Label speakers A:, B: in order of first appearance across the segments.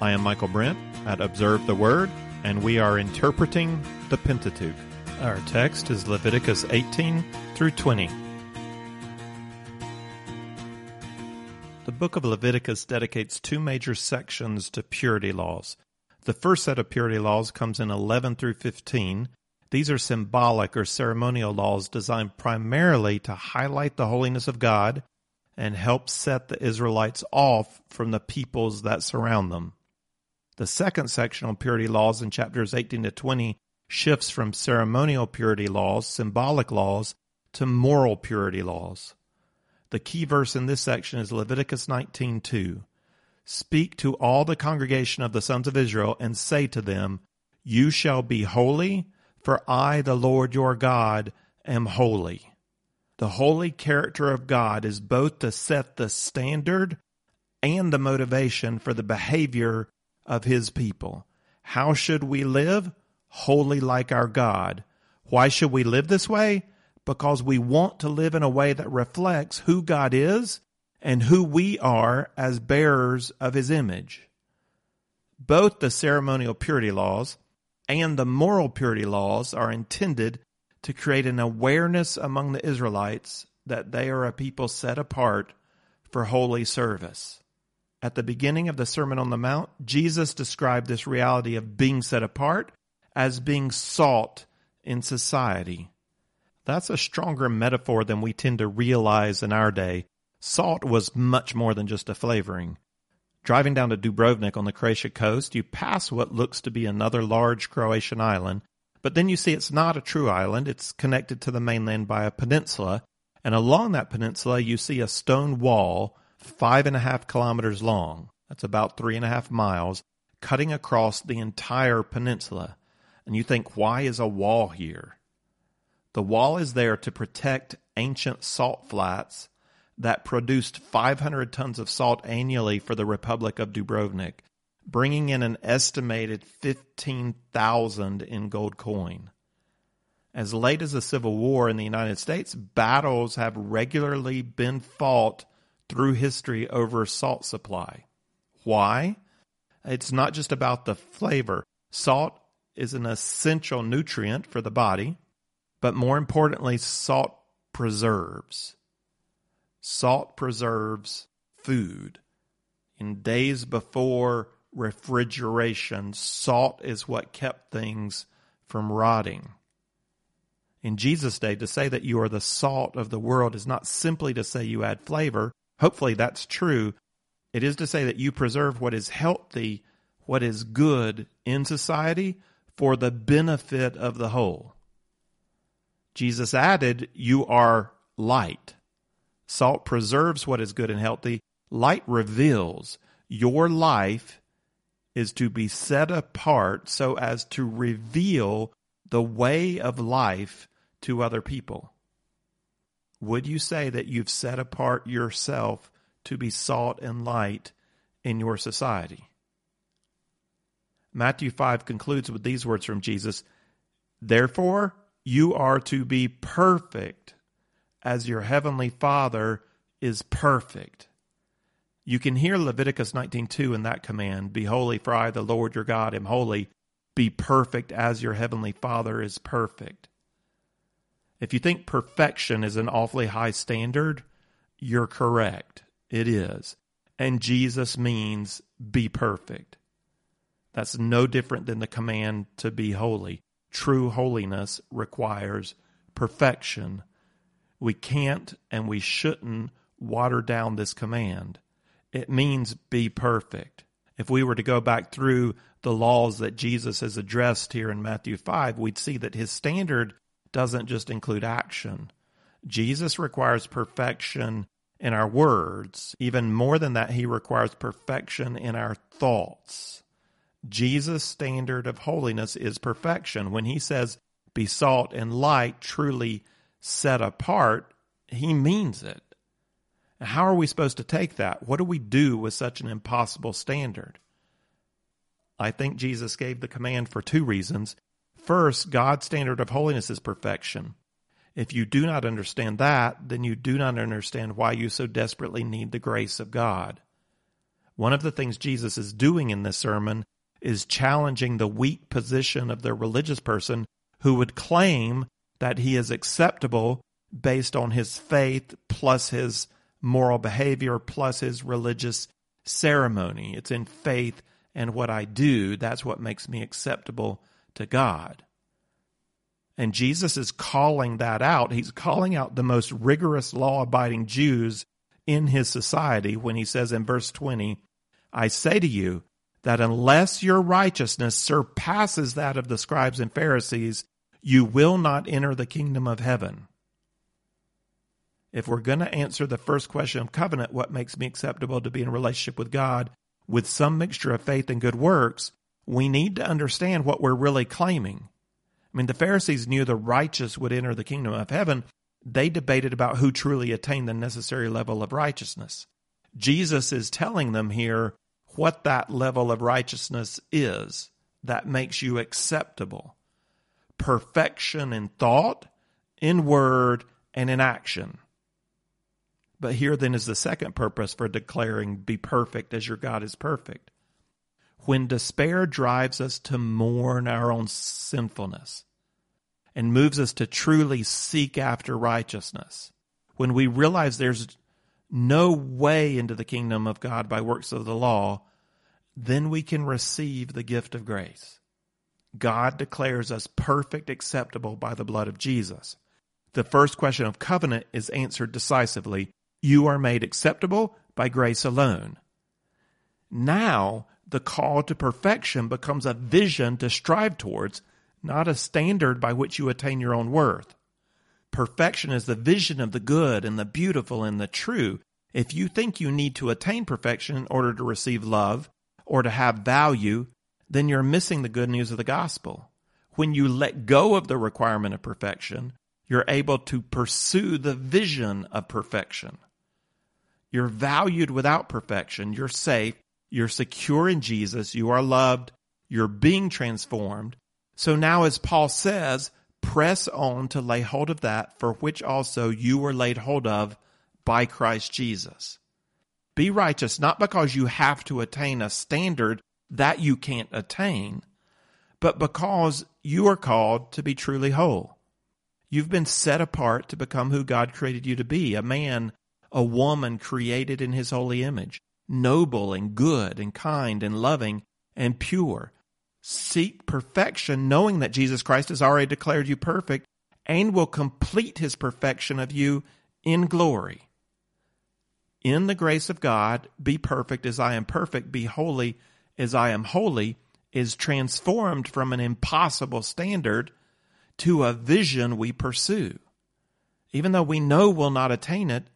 A: I am Michael Brent at Observe the Word, and we are interpreting the Pentateuch. Our text is Leviticus 18 through 20. The book of Leviticus dedicates two major sections to purity laws. The first set of purity laws comes in 11 through 15. These are symbolic or ceremonial laws designed primarily to highlight the holiness of God and help set the Israelites off from the peoples that surround them. The second section on purity laws in chapters 18 to 20 shifts from ceremonial purity laws, symbolic laws, to moral purity laws. The key verse in this section is Leviticus 19:2. Speak to all the congregation of the sons of Israel and say to them, You shall be holy, for I, the Lord your God, am holy. The holy character of God is both to set the standard and the motivation for the behavior of his people. How should we live? Holy like our God. Why should we live this way? Because we want to live in a way that reflects who God is and who we are as bearers of his image. Both the ceremonial purity laws and the moral purity laws are intended to create an awareness among the Israelites that they are a people set apart for holy service. At the beginning of the Sermon on the Mount, Jesus described this reality of being set apart as being salt in society. That's a stronger metaphor than we tend to realize in our day. Salt was much more than just a flavoring. Driving down to Dubrovnik on the Croatia coast, you pass what looks to be another large Croatian island, but then you see it's not a true island. It's connected to the mainland by a peninsula, and along that peninsula you see a stone wall five and a half kilometers long. That's about three and a half miles, cutting across the entire peninsula. And you think, why is a wall here? The wall is there to protect ancient salt flats that produced 500 tons of salt annually for the Republic of Dubrovnik, bringing in an estimated 15,000 in gold coin. As late as the Civil War in the United States, battles have regularly been fought through history over salt supply. Why? It's not just about the flavor. Salt is an essential nutrient for the body, but more importantly, salt preserves. Salt preserves food. In days before refrigeration, salt is what kept things from rotting. In Jesus' day, to say that you are the salt of the world is not simply to say you add flavor, Hopefully that's true. It is to say that you preserve what is healthy, what is good in society for the benefit of the whole. Jesus added, You are light. Salt preserves what is good and healthy. Light reveals. Your life is to be set apart so as to reveal the way of life to other people. Would you say that you've set apart yourself to be salt and light in your society? Matthew 5 concludes with these words from Jesus Therefore, you are to be perfect as your heavenly Father is perfect. You can hear Leviticus 19:2 in that command, be holy for I the Lord your God am holy, be perfect as your heavenly Father is perfect. If you think perfection is an awfully high standard, you're correct. It is. And Jesus means be perfect. That's no different than the command to be holy. True holiness requires perfection. We can't and we shouldn't water down this command. It means be perfect. If we were to go back through the laws that Jesus has addressed here in Matthew 5, we'd see that his standard doesn't just include action. Jesus requires perfection in our words. Even more than that, he requires perfection in our thoughts. Jesus' standard of holiness is perfection. When he says, be salt and light, truly set apart, he means it. How are we supposed to take that? What do we do with such an impossible standard? I think Jesus gave the command for two reasons. First, God's standard of holiness is perfection. If you do not understand that, then you do not understand why you so desperately need the grace of God. One of the things Jesus is doing in this sermon is challenging the weak position of the religious person who would claim that he is acceptable based on his faith plus his moral behavior plus his religious ceremony. It's in faith and what I do. That's what makes me acceptable to God. And Jesus is calling that out. He's calling out the most rigorous law abiding Jews in his society when he says in verse 20, I say to you that unless your righteousness surpasses that of the scribes and Pharisees, you will not enter the kingdom of heaven. If we're going to answer the first question of covenant, what makes me acceptable to be in relationship with God with some mixture of faith and good works, we need to understand what we're really claiming. I mean, the Pharisees knew the righteous would enter the kingdom of heaven. They debated about who truly attained the necessary level of righteousness. Jesus is telling them here what that level of righteousness is that makes you acceptable. Perfection in thought, in word, and in action. But here then is the second purpose for declaring, Be perfect as your God is perfect when despair drives us to mourn our own sinfulness and moves us to truly seek after righteousness, when we realize there's no way into the kingdom of God by works of the law, then we can receive the gift of grace. God declares us perfect, acceptable by the blood of Jesus. The first question of covenant is answered decisively. You are made acceptable by grace alone. Now, the call to perfection becomes a vision to strive towards, not a standard by which you attain your own worth. Perfection is the vision of the good and the beautiful and the true. If you think you need to attain perfection in order to receive love or to have value, then you're missing the good news of the gospel. When you let go of the requirement of perfection, you're able to pursue the vision of perfection. You're valued without perfection. You're safe you're secure in Jesus. You are loved. You're being transformed. So now, as Paul says, press on to lay hold of that for which also you were laid hold of by Christ Jesus. Be righteous not because you have to attain a standard that you can't attain, but because you are called to be truly whole. You've been set apart to become who God created you to be a man, a woman created in his holy image noble and good and kind and loving and pure. Seek perfection, knowing that Jesus Christ has already declared you perfect and will complete his perfection of you in glory. In the grace of God, be perfect as I am perfect, be holy as I am holy, is transformed from an impossible standard to a vision we pursue, even though we know we'll not attain it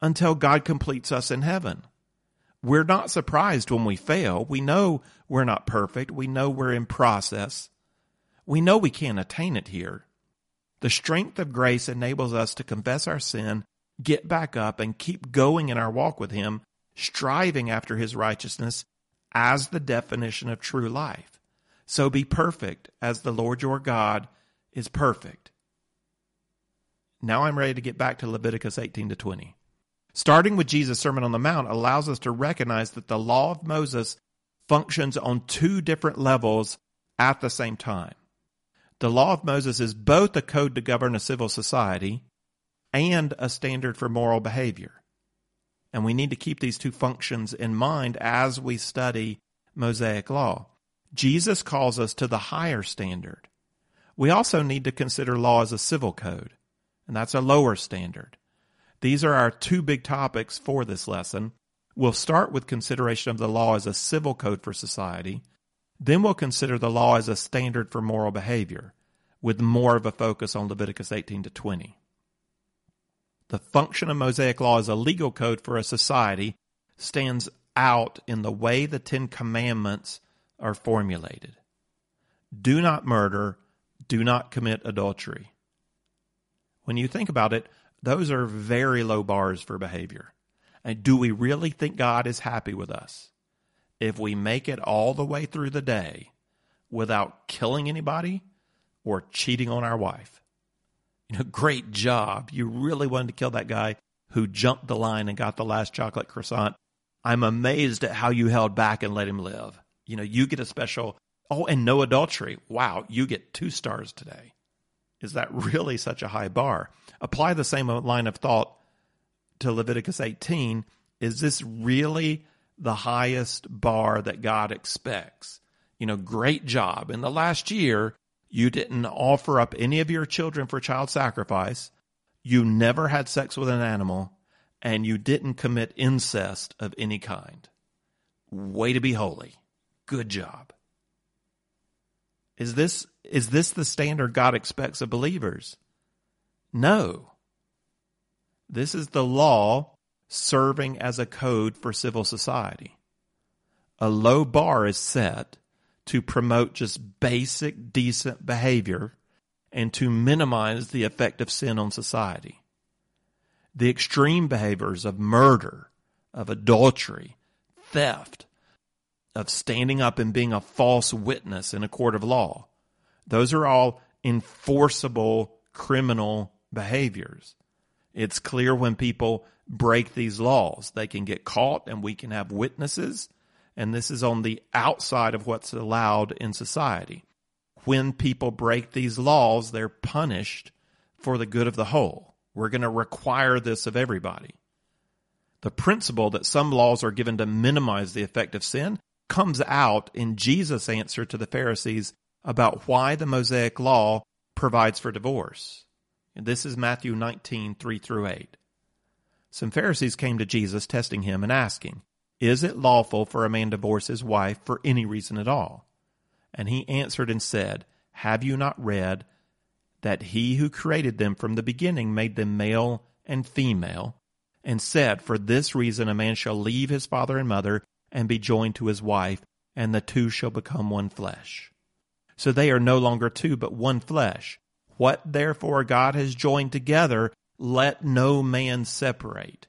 A: until God completes us in heaven. We're not surprised when we fail. We know we're not perfect. We know we're in process. We know we can't attain it here. The strength of grace enables us to confess our sin, get back up, and keep going in our walk with Him, striving after His righteousness as the definition of true life. So be perfect as the Lord your God is perfect. Now I'm ready to get back to Leviticus 18 to 20. Starting with Jesus' Sermon on the Mount allows us to recognize that the law of Moses functions on two different levels at the same time. The law of Moses is both a code to govern a civil society and a standard for moral behavior. And we need to keep these two functions in mind as we study Mosaic law. Jesus calls us to the higher standard. We also need to consider law as a civil code, and that's a lower standard. These are our two big topics for this lesson. We'll start with consideration of the law as a civil code for society. Then we'll consider the law as a standard for moral behavior, with more of a focus on Leviticus 18 to 20. The function of Mosaic law as a legal code for a society stands out in the way the Ten Commandments are formulated. Do not murder, do not commit adultery. When you think about it, those are very low bars for behavior. And do we really think God is happy with us if we make it all the way through the day without killing anybody or cheating on our wife? You know, great job. You really wanted to kill that guy who jumped the line and got the last chocolate croissant I'm amazed at how you held back and let him live. You know, you get a special, oh, and no adultery. Wow, you get two stars today. Is that really such a high bar? Apply the same line of thought to Leviticus 18. Is this really the highest bar that God expects? You know, great job. In the last year, you didn't offer up any of your children for child sacrifice. You never had sex with an animal and you didn't commit incest of any kind. Way to be holy. Good job. Is this is this the standard God expects of believers? No. This is the law serving as a code for civil society. A low bar is set to promote just basic decent behavior and to minimize the effect of sin on society the extreme behaviors of murder, of adultery, theft, of standing up and being a false witness in a court of law. Those are all enforceable criminal behaviors. It's clear when people break these laws, they can get caught and we can have witnesses. And this is on the outside of what's allowed in society. When people break these laws, they're punished for the good of the whole. We're going to require this of everybody. The principle that some laws are given to minimize the effect of sin comes out in Jesus' answer to the Pharisees about why the Mosaic law provides for divorce. And this is Matthew 19, 3 through 8. Some Pharisees came to Jesus testing him and asking, Is it lawful for a man to divorce his wife for any reason at all? And he answered and said, Have you not read that he who created them from the beginning made them male and female, and said, For this reason a man shall leave his father and mother and be joined to his wife, and the two shall become one flesh. So they are no longer two, but one flesh. What therefore God has joined together, let no man separate.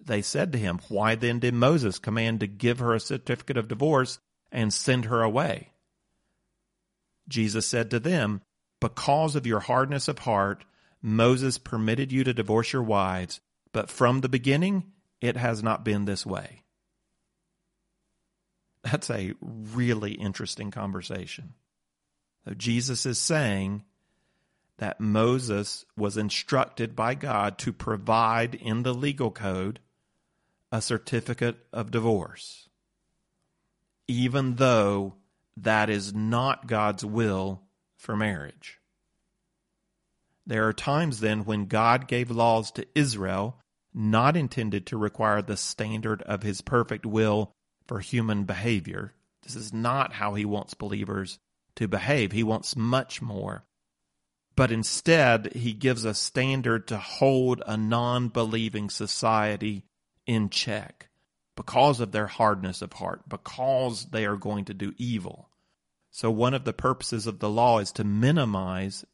A: They said to him, Why then did Moses command to give her a certificate of divorce and send her away? Jesus said to them, because of your hardness of heart, Moses permitted you to divorce your wives, but from the beginning, it has not been this way. That's a really interesting conversation. So Jesus is saying that Moses was instructed by God to provide in the legal code a certificate of divorce, even though that is not God's will for marriage. There are times then when God gave laws to Israel not intended to require the standard of his perfect will for human behavior. This is not how he wants believers to behave. He wants much more. But instead, he gives a standard to hold a non believing society in check because of their hardness of heart, because they are going to do evil. So, one of the purposes of the law is to minimize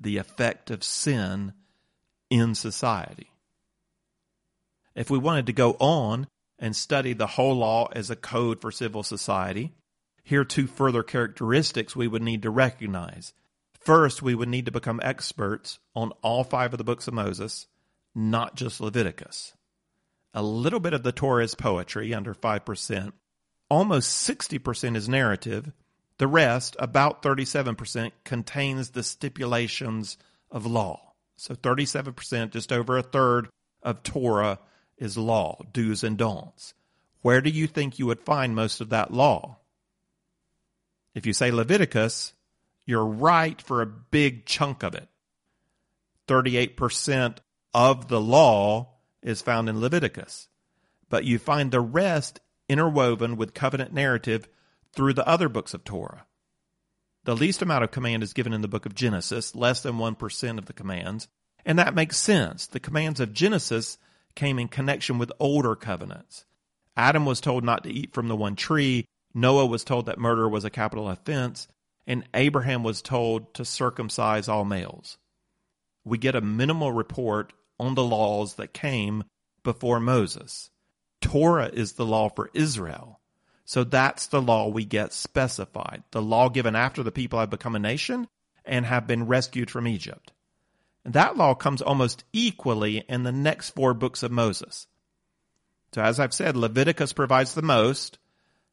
A: the effect of sin in society. If we wanted to go on and study the whole law as a code for civil society, here two further characteristics we would need to recognize. First, we would need to become experts on all five of the books of Moses, not just Leviticus. A little bit of the Torah is poetry, under 5%. Almost 60% is narrative, the rest, about 37%, contains the stipulations of law. So 37%, just over a third of Torah is law, do's and don'ts. Where do you think you would find most of that law? If you say Leviticus, you're right for a big chunk of it. 38% of the law is found in Leviticus, but you find the rest interwoven with covenant narrative through the other books of Torah. The least amount of command is given in the book of Genesis, less than 1% of the commands. And that makes sense. The commands of Genesis came in connection with older covenants. Adam was told not to eat from the one tree. Noah was told that murder was a capital offense. And Abraham was told to circumcise all males. We get a minimal report on the laws that came before Moses. Torah is the law for Israel. So that's the law we get specified. The law given after the people have become a nation and have been rescued from Egypt. That law comes almost equally in the next four books of Moses. So, as I've said, Leviticus provides the most.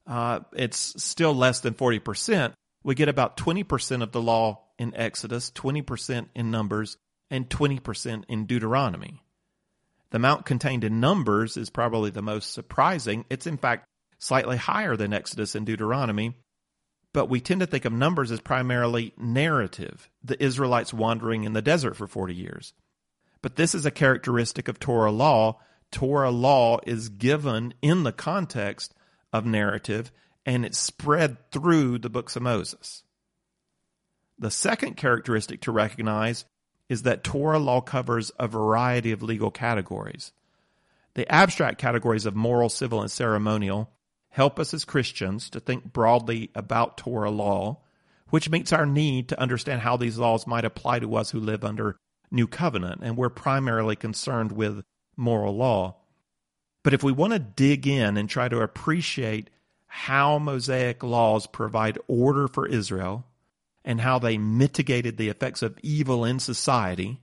A: Uh, it's still less than 40%. We get about 20% of the law in Exodus, 20% in Numbers, and 20% in Deuteronomy. The amount contained in Numbers is probably the most surprising. It's, in fact, slightly higher than Exodus and Deuteronomy, but we tend to think of Numbers as primarily narrative, the Israelites wandering in the desert for 40 years. But this is a characteristic of Torah law. Torah law is given in the context of narrative and it's spread through the books of Moses. The second characteristic to recognize is that Torah law covers a variety of legal categories. The abstract categories of moral, civil, and ceremonial help us as Christians to think broadly about Torah law, which meets our need to understand how these laws might apply to us who live under New Covenant, and we're primarily concerned with moral law. But if we want to dig in and try to appreciate how Mosaic laws provide order for Israel and how they mitigated the effects of evil in society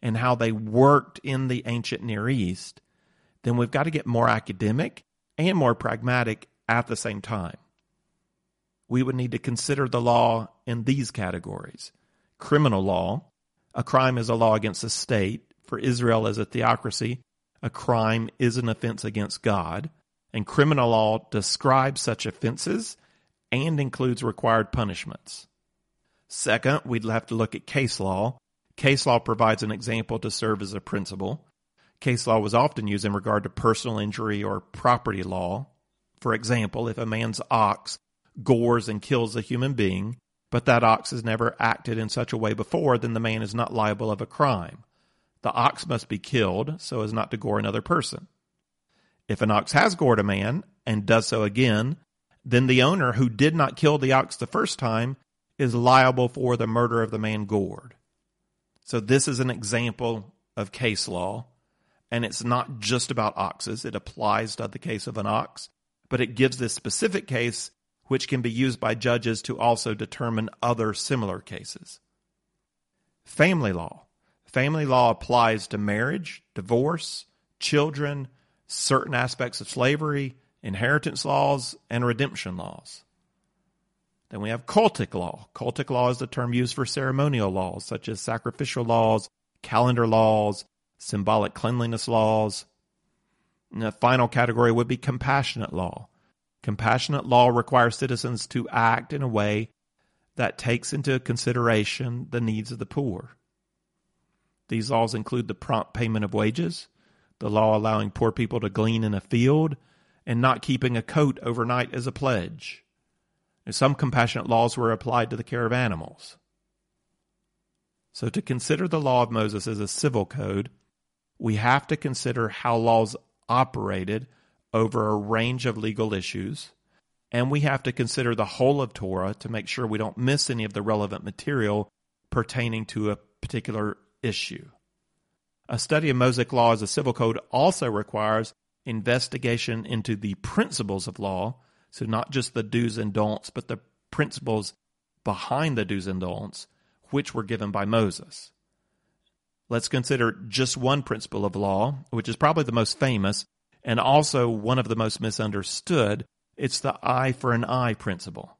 A: and how they worked in the ancient Near East, then we've got to get more academic and more pragmatic at the same time. We would need to consider the law in these categories criminal law. A crime is a law against the state. For Israel as a theocracy, a crime is an offense against God. And criminal law describes such offenses and includes required punishments. Second, we'd have to look at case law. Case law provides an example to serve as a principle. Case law was often used in regard to personal injury or property law. For example, if a man's ox gores and kills a human being, but that ox has never acted in such a way before, then the man is not liable of a crime. The ox must be killed so as not to gore another person. If an ox has gored a man and does so again, then the owner who did not kill the ox the first time is liable for the murder of the man gored. So this is an example of case law, and it's not just about oxes. It applies to the case of an ox, but it gives this specific case which can be used by judges to also determine other similar cases. Family law. Family law applies to marriage, divorce, children, certain aspects of slavery, inheritance laws, and redemption laws. Then we have cultic law. Cultic law is the term used for ceremonial laws, such as sacrificial laws, calendar laws, symbolic cleanliness laws. And the final category would be compassionate law. Compassionate law requires citizens to act in a way that takes into consideration the needs of the poor. These laws include the prompt payment of wages, the law allowing poor people to glean in a field, and not keeping a coat overnight as a pledge. And some compassionate laws were applied to the care of animals. So, to consider the law of Moses as a civil code, we have to consider how laws operated over a range of legal issues, and we have to consider the whole of Torah to make sure we don't miss any of the relevant material pertaining to a particular issue. A study of Mosaic law as a civil code also requires investigation into the principles of law, so not just the do's and don'ts, but the principles behind the do's and don'ts, which were given by Moses. Let's consider just one principle of law, which is probably the most famous and also one of the most misunderstood. It's the eye for an eye principle,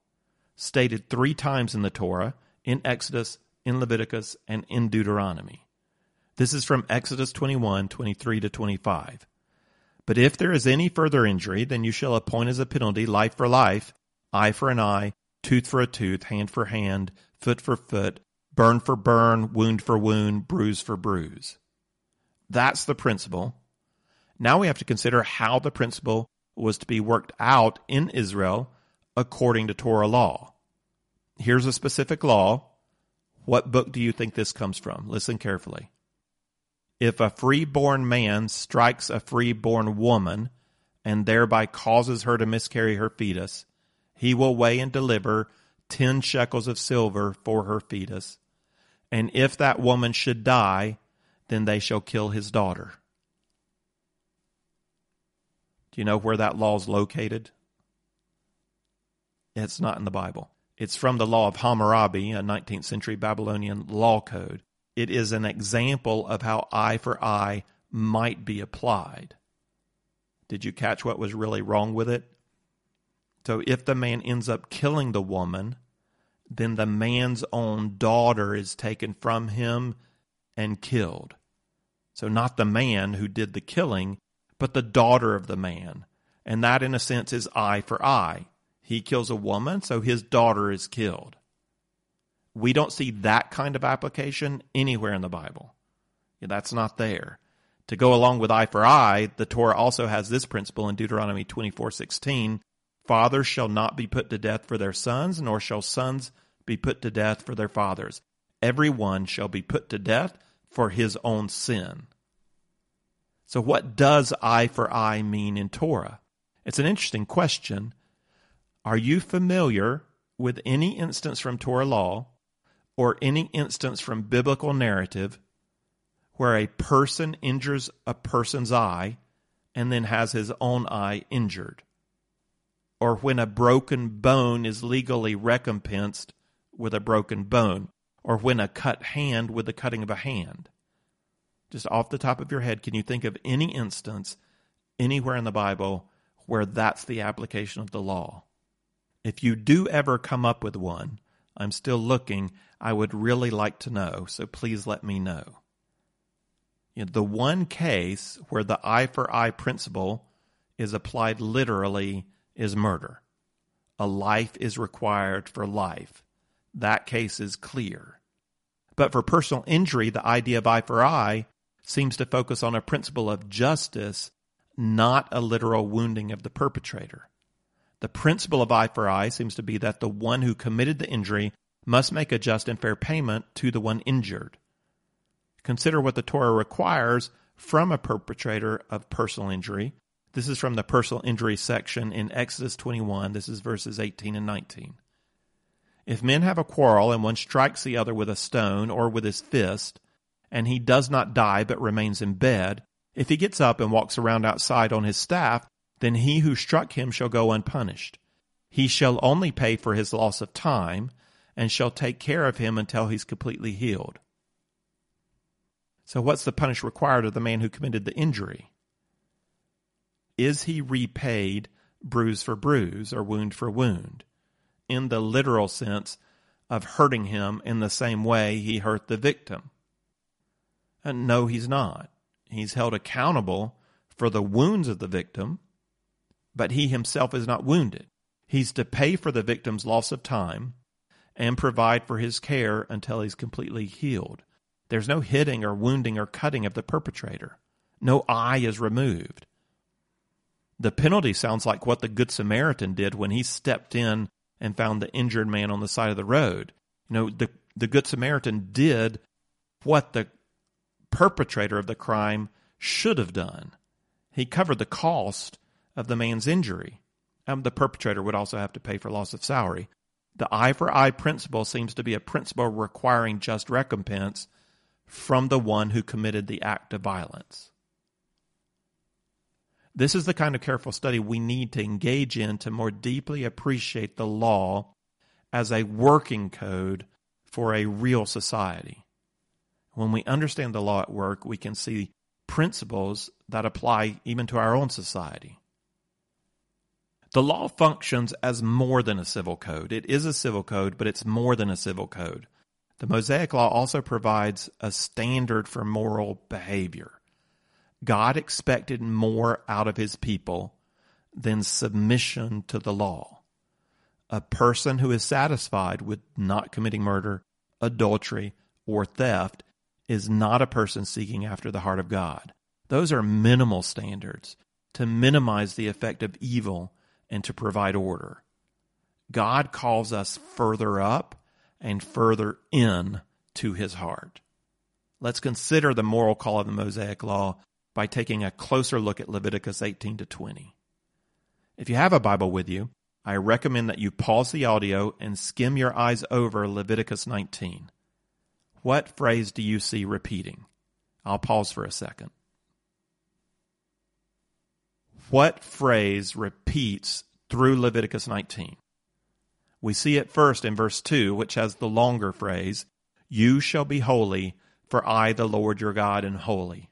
A: stated three times in the Torah, in Exodus, in Leviticus, and in Deuteronomy. This is from Exodus 21, 23 to 25. But if there is any further injury, then you shall appoint as a penalty life for life, eye for an eye, tooth for a tooth, hand for hand, foot for foot, burn for burn, wound for wound, bruise for bruise. That's the principle. Now we have to consider how the principle was to be worked out in Israel according to Torah law. Here's a specific law. What book do you think this comes from? Listen carefully. If a freeborn man strikes a freeborn woman and thereby causes her to miscarry her fetus, he will weigh and deliver ten shekels of silver for her fetus. And if that woman should die, then they shall kill his daughter. Do you know where that law is located? It's not in the Bible. It's from the law of Hammurabi, a 19th century Babylonian law code. It is an example of how eye for eye might be applied. Did you catch what was really wrong with it? So if the man ends up killing the woman, then the man's own daughter is taken from him and killed. So not the man who did the killing, but the daughter of the man. And that, in a sense, is eye for eye. He kills a woman, so his daughter is killed. We don't see that kind of application anywhere in the Bible. That's not there. To go along with eye for eye, the Torah also has this principle in Deuteronomy 24:16, fathers shall not be put to death for their sons, nor shall sons be put to death for their fathers. Every one shall be put to death for his own sin. So what does eye for eye mean in Torah? It's an interesting question. Are you familiar with any instance from Torah law or any instance from biblical narrative where a person injures a person's eye and then has his own eye injured. Or when a broken bone is legally recompensed with a broken bone. Or when a cut hand with the cutting of a hand. Just off the top of your head, can you think of any instance anywhere in the Bible where that's the application of the law? If you do ever come up with one, I'm still looking. I would really like to know, so please let me know. You know, the one case where the eye for eye principle is applied literally is murder. A life is required for life. That case is clear. But for personal injury, the idea of eye for eye seems to focus on a principle of justice, not a literal wounding of the perpetrator. The principle of eye for eye seems to be that the one who committed the injury must make a just and fair payment to the one injured. Consider what the Torah requires from a perpetrator of personal injury. This is from the personal injury section in Exodus 21. This is verses 18 and 19. If men have a quarrel and one strikes the other with a stone or with his fist, and he does not die but remains in bed, if he gets up and walks around outside on his staff, then he who struck him shall go unpunished. He shall only pay for his loss of time, and shall take care of him until he's completely healed. So, what's the punishment required of the man who committed the injury? Is he repaid bruise for bruise or wound for wound? In the literal sense of hurting him in the same way he hurt the victim? And no, he's not. He's held accountable for the wounds of the victim, but he himself is not wounded. He's to pay for the victim's loss of time and provide for his care until he's completely healed. There's no hitting or wounding or cutting of the perpetrator. No eye is removed. The penalty sounds like what the Good Samaritan did when he stepped in and found the injured man on the side of the road. You know, the, the Good Samaritan did what the perpetrator of the crime should have done. He covered the cost of the man's injury. Um, the perpetrator would also have to pay for loss of salary. The eye for eye principle seems to be a principle requiring just recompense from the one who committed the act of violence. This is the kind of careful study we need to engage in to more deeply appreciate the law as a working code for a real society. When we understand the law at work, we can see principles that apply even to our own society. The law functions as more than a civil code. It is a civil code, but it's more than a civil code. The Mosaic Law also provides a standard for moral behavior. God expected more out of his people than submission to the law. A person who is satisfied with not committing murder, adultery, or theft is not a person seeking after the heart of God. Those are minimal standards to minimize the effect of evil and to provide order. God calls us further up and further in to his heart. Let's consider the moral call of the Mosaic Law by taking a closer look at Leviticus 18 to 20. If you have a Bible with you, I recommend that you pause the audio and skim your eyes over Leviticus 19. What phrase do you see repeating? I'll pause for a second. What phrase repeats through Leviticus 19? We see it first in verse 2, which has the longer phrase, You shall be holy, for I, the Lord your God, am holy.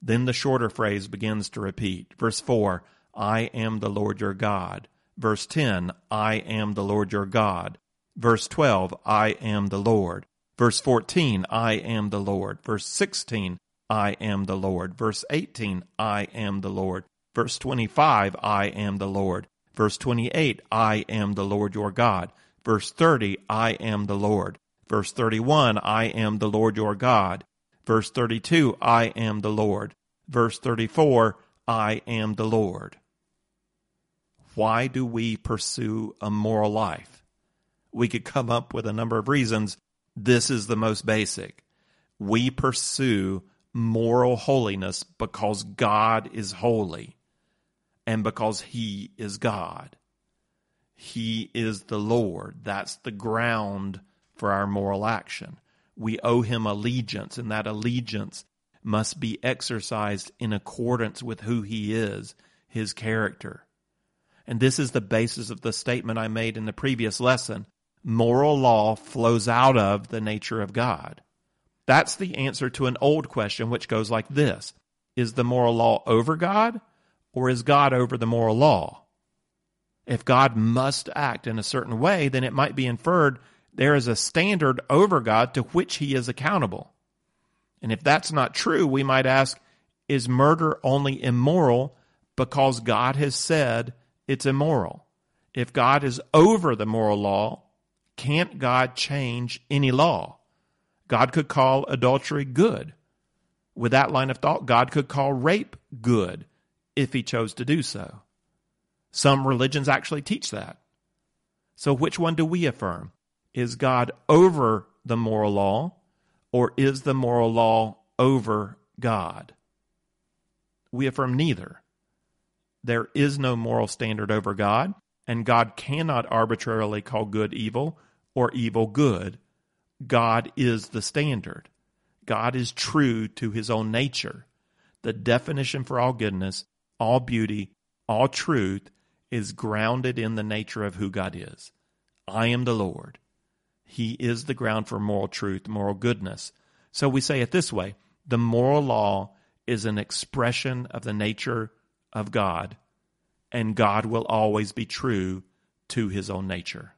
A: Then the shorter phrase begins to repeat. Verse 4, I am the Lord your God. Verse 10, I am the Lord your God. Verse 12, I am the Lord. Verse 14, I am the Lord. Verse 16, I am the Lord. Verse 18, I am the Lord. Verse 25, I am the Lord. Verse 28, I am the Lord your God. Verse 30, I am the Lord. Verse 31, I am the Lord your God. Verse 32, I am the Lord. Verse 34, I am the Lord. Why do we pursue a moral life? We could come up with a number of reasons. This is the most basic. We pursue moral holiness because God is holy and because He is God. He is the Lord. That's the ground for our moral action. We owe Him allegiance, and that allegiance must be exercised in accordance with who He is, His character. And this is the basis of the statement I made in the previous lesson. Moral law flows out of the nature of God. That's the answer to an old question, which goes like this Is the moral law over God, or is God over the moral law? If God must act in a certain way, then it might be inferred there is a standard over God to which he is accountable. And if that's not true, we might ask Is murder only immoral because God has said it's immoral? If God is over the moral law, can't God change any law? God could call adultery good. With that line of thought, God could call rape good if he chose to do so. Some religions actually teach that. So, which one do we affirm? Is God over the moral law, or is the moral law over God? We affirm neither. There is no moral standard over God, and God cannot arbitrarily call good evil or evil good God is the standard. God is true to his own nature. The definition for all goodness, all beauty, all truth is grounded in the nature of who God is. I am the Lord. He is the ground for moral truth, moral goodness. So we say it this way the moral law is an expression of the nature of God, and God will always be true to his own nature.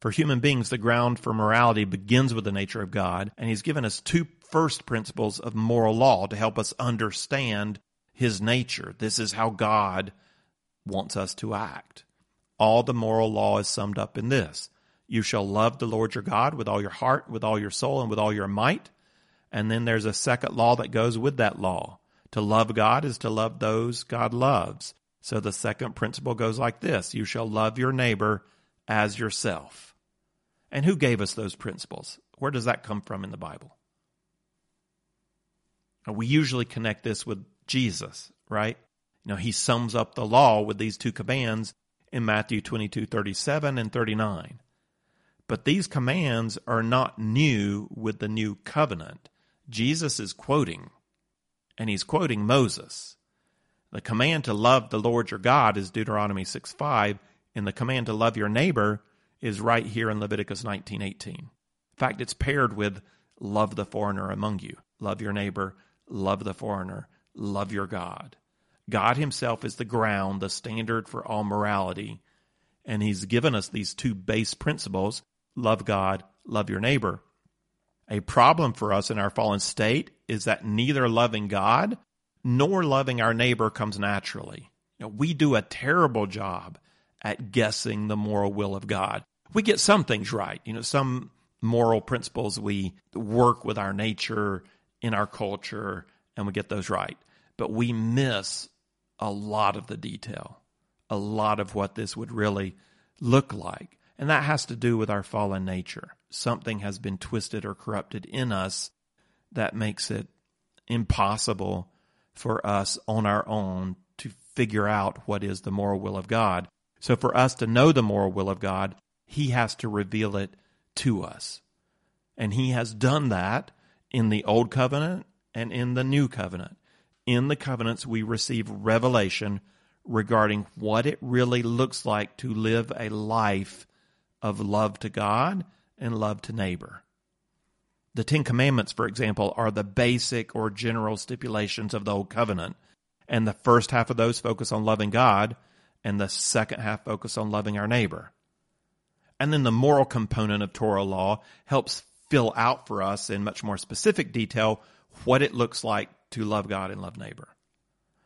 A: For human beings, the ground for morality begins with the nature of God, and He's given us two first principles of moral law to help us understand His nature. This is how God wants us to act. All the moral law is summed up in this You shall love the Lord your God with all your heart, with all your soul, and with all your might. And then there's a second law that goes with that law. To love God is to love those God loves. So the second principle goes like this You shall love your neighbor as yourself. And who gave us those principles? Where does that come from in the Bible? We usually connect this with Jesus, right? You know, he sums up the law with these two commands in Matthew 22, 37 and 39. But these commands are not new with the new covenant. Jesus is quoting, and he's quoting Moses. The command to love the Lord your God is Deuteronomy 6 5, and the command to love your neighbor is right here in Leviticus 19:18. In fact, it's paired with love the foreigner among you. Love your neighbor, love the foreigner, love your God. God himself is the ground, the standard for all morality, and he's given us these two base principles, love God, love your neighbor. A problem for us in our fallen state is that neither loving God nor loving our neighbor comes naturally. You know, we do a terrible job at guessing the moral will of God. We get some things right, you know, some moral principles we work with our nature in our culture and we get those right. But we miss a lot of the detail, a lot of what this would really look like. And that has to do with our fallen nature. Something has been twisted or corrupted in us that makes it impossible for us on our own to figure out what is the moral will of God. So for us to know the moral will of God, he has to reveal it to us. And he has done that in the old covenant and in the new covenant. In the covenants, we receive revelation regarding what it really looks like to live a life of love to God and love to neighbor. The Ten Commandments, for example, are the basic or general stipulations of the Old Covenant. And the first half of those focus on loving God, and the second half focus on loving our neighbor. And then the moral component of Torah law helps fill out for us in much more specific detail what it looks like to love God and love neighbor.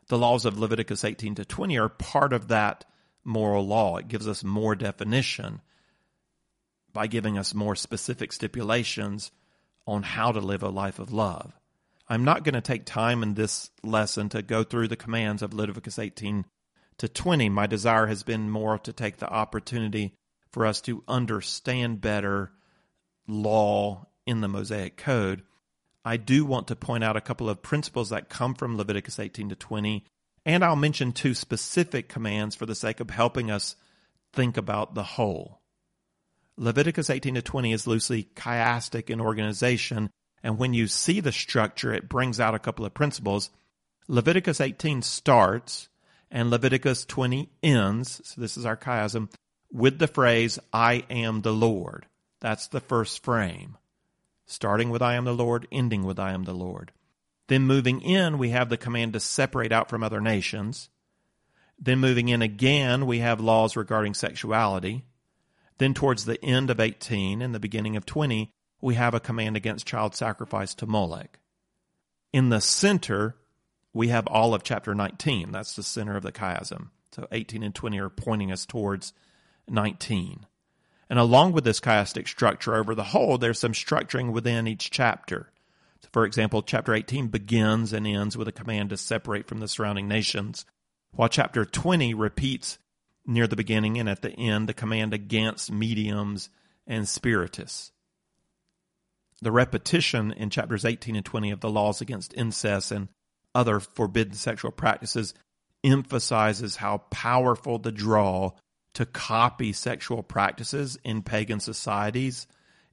A: The laws of Leviticus 18 to 20 are part of that moral law. It gives us more definition by giving us more specific stipulations on how to live a life of love. I'm not going to take time in this lesson to go through the commands of Leviticus 18 to 20. My desire has been more to take the opportunity for us to understand better law in the Mosaic Code. I do want to point out a couple of principles that come from Leviticus 18 to 20, and I'll mention two specific commands for the sake of helping us think about the whole. Leviticus 18 to 20 is loosely chiastic in organization, and when you see the structure, it brings out a couple of principles. Leviticus 18 starts and Leviticus 20 ends, so this is our chiasm, with the phrase, I am the Lord. That's the first frame. Starting with I am the Lord, ending with I am the Lord. Then moving in, we have the command to separate out from other nations. Then moving in again, we have laws regarding sexuality. Then towards the end of 18 and the beginning of 20, we have a command against child sacrifice to Molech. In the center, we have all of chapter 19. That's the center of the chiasm. So 18 and 20 are pointing us towards 19. And along with this chiastic structure over the whole, there's some structuring within each chapter. So for example, chapter 18 begins and ends with a command to separate from the surrounding nations, while chapter 20 repeats near the beginning and at the end the command against mediums and spiritists. The repetition in chapters 18 and 20 of the laws against incest and other forbidden sexual practices emphasizes how powerful the draw to copy sexual practices in pagan societies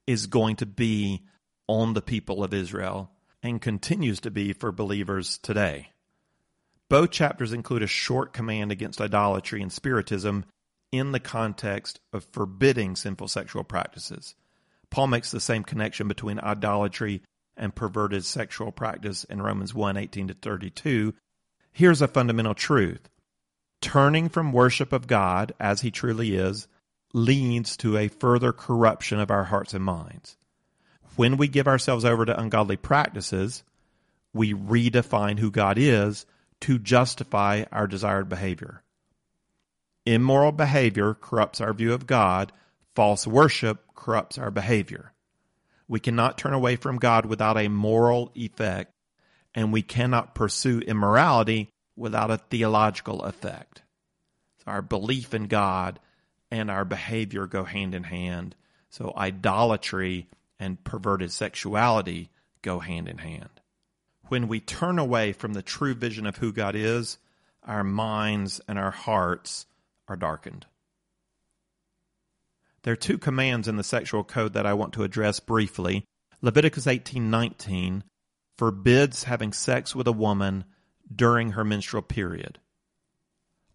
A: is going to be on the people of Israel and continues to be for believers today. Both chapters include a short command against idolatry and spiritism in the context of forbidding sinful sexual practices. Paul makes the same connection between idolatry and perverted sexual practice in Romans 1 18 to 32, here's a fundamental truth. Turning from worship of God as He truly is leads to a further corruption of our hearts and minds. When we give ourselves over to ungodly practices, we redefine who God is to justify our desired behavior. Immoral behavior corrupts our view of God, false worship corrupts our behavior. We cannot turn away from God without a moral effect, and we cannot pursue immorality without a theological effect. Our belief in God and our behavior go hand in hand. So idolatry and perverted sexuality go hand in hand. When we turn away from the true vision of who God is, our minds and our hearts are darkened. There are two commands in the sexual code that I want to address briefly. Leviticus 18:19 forbids having sex with a woman during her menstrual period.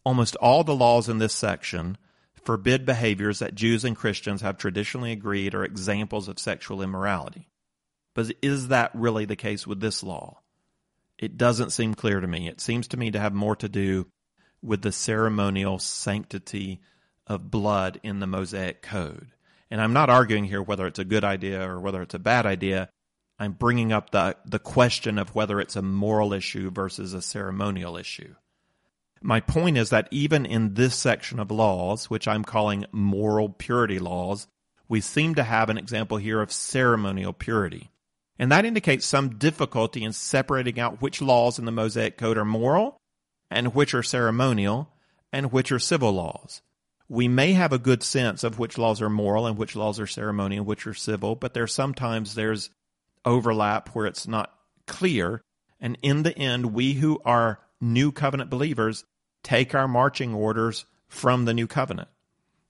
A: Almost all the laws in this section forbid behaviors that Jews and Christians have traditionally agreed are examples of sexual immorality. But is that really the case with this law? It doesn't seem clear to me. It seems to me to have more to do with the ceremonial sanctity of blood in the Mosaic Code. And I'm not arguing here whether it's a good idea or whether it's a bad idea. I'm bringing up the, the question of whether it's a moral issue versus a ceremonial issue. My point is that even in this section of laws, which I'm calling moral purity laws, we seem to have an example here of ceremonial purity. And that indicates some difficulty in separating out which laws in the Mosaic Code are moral and which are ceremonial and which are civil laws we may have a good sense of which laws are moral and which laws are ceremonial and which are civil, but there's sometimes there's overlap where it's not clear. And in the end, we who are new covenant believers take our marching orders from the new covenant.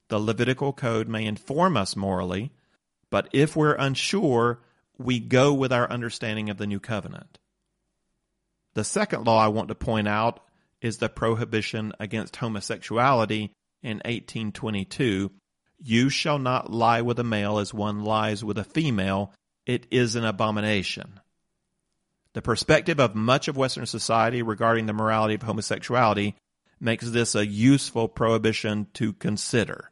A: The Levitical code may inform us morally, but if we're unsure, we go with our understanding of the new covenant. The second law I want to point out is the prohibition against homosexuality in 1822, You shall not lie with a male as one lies with a female, it is an abomination. The perspective of much of Western society regarding the morality of homosexuality makes this a useful prohibition to consider.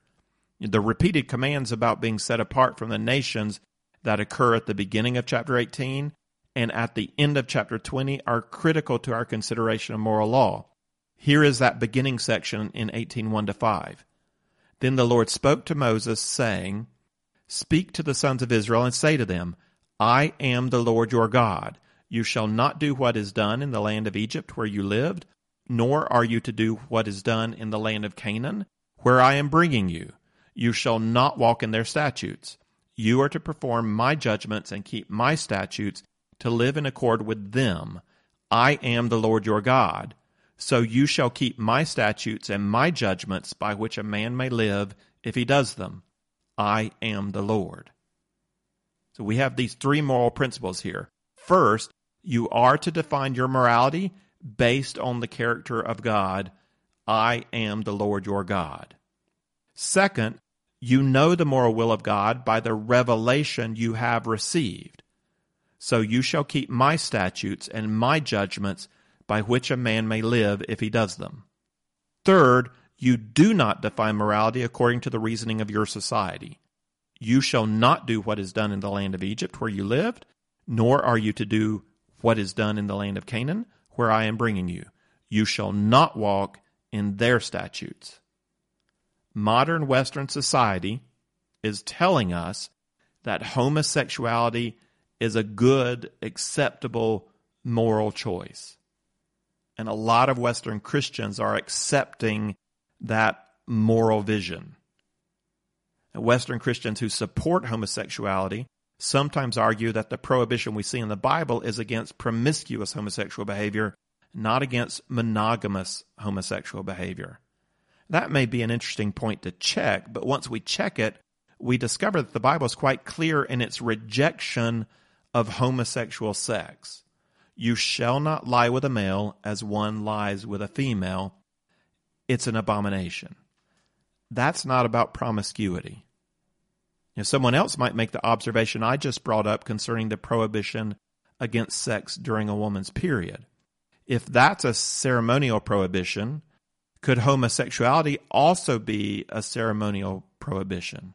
A: The repeated commands about being set apart from the nations that occur at the beginning of chapter 18 and at the end of chapter 20 are critical to our consideration of moral law. Here is that beginning section in 18:1 to 5. Then the Lord spoke to Moses saying, Speak to the sons of Israel and say to them, I am the Lord your God. You shall not do what is done in the land of Egypt where you lived, nor are you to do what is done in the land of Canaan, where I am bringing you. You shall not walk in their statutes. You are to perform my judgments and keep my statutes to live in accord with them. I am the Lord your God. So you shall keep my statutes and my judgments by which a man may live if he does them. I am the Lord. So we have these three moral principles here. First, you are to define your morality based on the character of God. I am the Lord your God. Second, you know the moral will of God by the revelation you have received. So you shall keep my statutes and my judgments by which a man may live if he does them. Third, you do not define morality according to the reasoning of your society. You shall not do what is done in the land of Egypt where you lived, nor are you to do what is done in the land of Canaan, where I am bringing you. You shall not walk in their statutes. Modern Western society is telling us that homosexuality is a good, acceptable moral choice. And a lot of Western Christians are accepting that moral vision. Western Christians who support homosexuality sometimes argue that the prohibition we see in the Bible is against promiscuous homosexual behavior, not against monogamous homosexual behavior. That may be an interesting point to check, but once we check it, we discover that the Bible is quite clear in its rejection of homosexual sex. You shall not lie with a male as one lies with a female. It's an abomination. That's not about promiscuity. Know, someone else might make the observation I just brought up concerning the prohibition against sex during a woman's period. If that's a ceremonial prohibition, could homosexuality also be a ceremonial prohibition?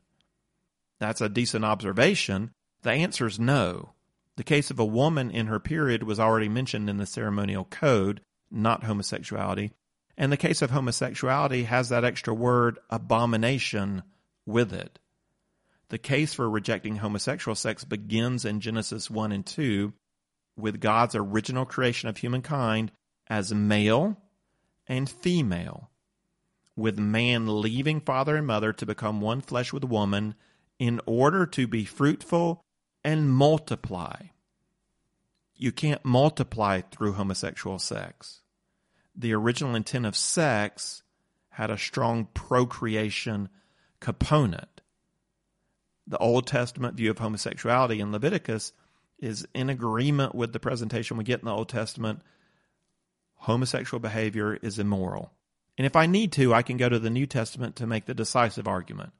A: That's a decent observation. The answer is no. The case of a woman in her period was already mentioned in the ceremonial code, not homosexuality. And the case of homosexuality has that extra word abomination with it. The case for rejecting homosexual sex begins in Genesis 1 and 2 with God's original creation of humankind as male and female, with man leaving father and mother to become one flesh with woman in order to be fruitful and multiply. You can't multiply through homosexual sex. The original intent of sex had a strong procreation component the Old Testament view of homosexuality in Leviticus is in agreement with the presentation we get in the Old Testament. Homosexual behavior is immoral. And if I need to, I can go to the New Testament to make the decisive argument.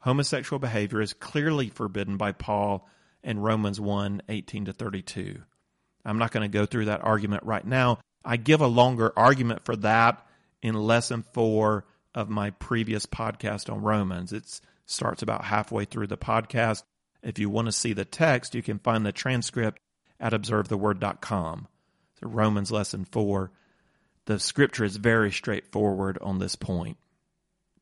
A: Homosexual behavior is clearly forbidden by Paul in Romans 1 18 to 32. I'm not going to go through that argument right now. I give a longer argument for that in lesson four of my previous podcast on Romans. It starts about halfway through the podcast. If you want to see the text, you can find the transcript at observetheword.com. So Romans lesson 4. The scripture is very straightforward on this point.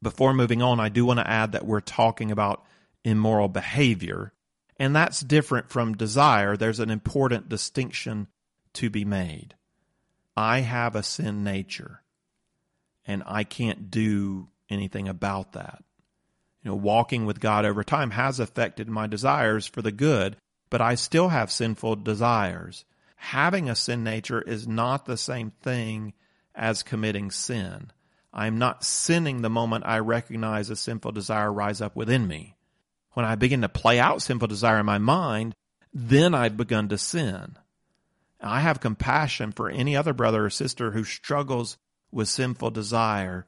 A: Before moving on, I do want to add that we're talking about immoral behavior, and that's different from desire. There's an important distinction to be made. I have a sin nature, and I can't do anything about that you know, walking with God over time has affected my desires for the good, but I still have sinful desires. Having a sin nature is not the same thing as committing sin. I am not sinning the moment I recognize a sinful desire rise up within me. When I begin to play out sinful desire in my mind, then I've begun to sin. I have compassion for any other brother or sister who struggles with sinful desire,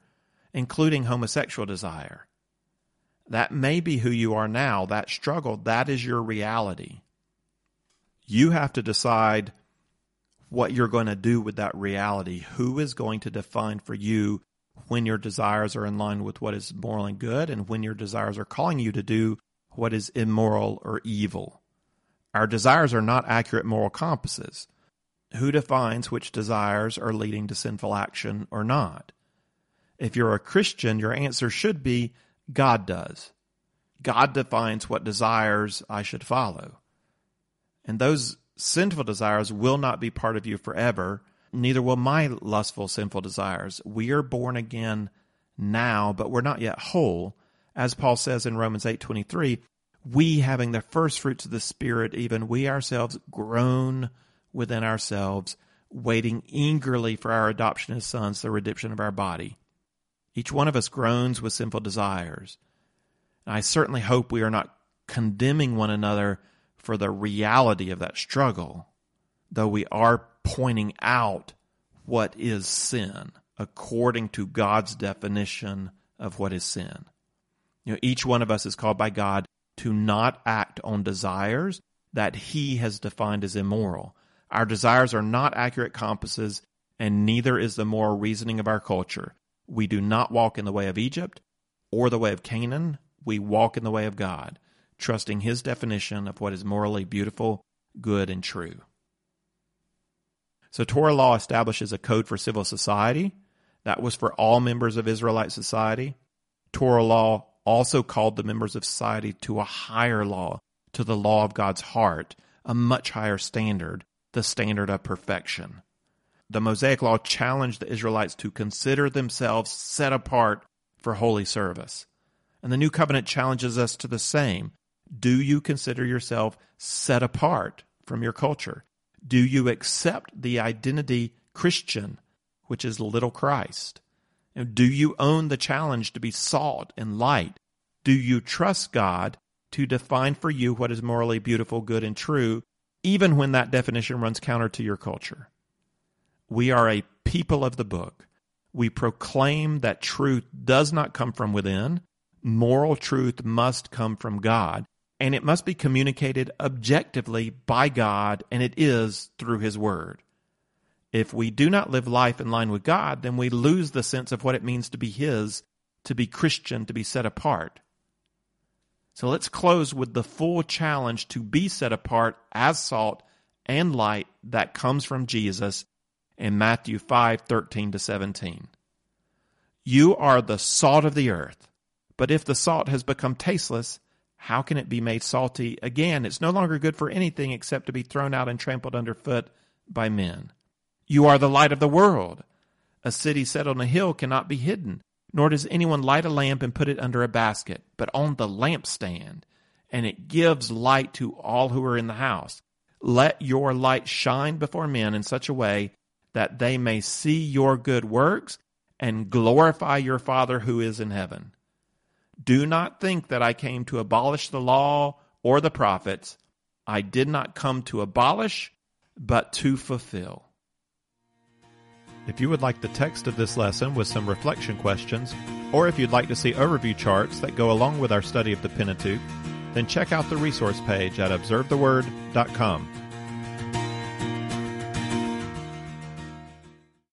A: including homosexual desire. That may be who you are now. That struggle, that is your reality. You have to decide what you're going to do with that reality. Who is going to define for you when your desires are in line with what is moral and good and when your desires are calling you to do what is immoral or evil. Our desires are not accurate moral compasses. Who defines which desires are leading to sinful action or not? If you're a Christian, your answer should be God does. God defines what desires I should follow. And those sinful desires will not be part of you forever, neither will my lustful, sinful desires. We are born again now, but we're not yet whole. As Paul says in Romans 8:23, we having the first fruits of the spirit, even we ourselves groan within ourselves, waiting eagerly for our adoption as sons, the redemption of our body. Each one of us groans with sinful desires. And I certainly hope we are not condemning one another for the reality of that struggle, though we are pointing out what is sin according to God's definition of what is sin. You know, each one of us is called by God to not act on desires that he has defined as immoral. Our desires are not accurate compasses, and neither is the moral reasoning of our culture. We do not walk in the way of Egypt or the way of Canaan. We walk in the way of God trusting his definition of what is morally beautiful, good, and true. So, Torah law establishes a code for civil society. That was for all members of Israelite society. Torah law also called the members of society to a higher law, to the law of God's heart, a much higher standard, the standard of perfection. The Mosaic law challenged the Israelites to consider themselves set apart for holy service. And the new covenant challenges us to the same do you consider yourself set apart from your culture? Do you accept the identity Christian, which is little Christ? Do you own the challenge to be salt and light? Do you trust God to define for you what is morally beautiful, good, and true, even when that definition runs counter to your culture? We are a people of the book. We proclaim that truth does not come from within. Moral truth must come from God and it must be communicated objectively by God, and it is through His Word. If we do not live life in line with God, then we lose the sense of what it means to be His, to be Christian, to be set apart. So let's close with the full challenge to be set apart as salt and light that comes from Jesus in Matthew 5 13 to 17. You are the salt of the earth, but if the salt has become tasteless, how can it be made salty again? It's no longer good for anything except to be thrown out and trampled underfoot by men. You are the light of the world. A city set on a hill cannot be hidden, nor does anyone light a lamp and put it under a basket, but on the lampstand, and it gives light to all who are in the house. Let your light shine before men in such a way that they may see your good works and glorify your Father who is in heaven. Do not think that I came to abolish the law or the prophets. I did not come to abolish, but to fulfill.
B: If you would like the text of this lesson with some reflection questions, or if you'd like to see overview charts that go along with our study of the Pentateuch, then check out the resource page at observetheword.com.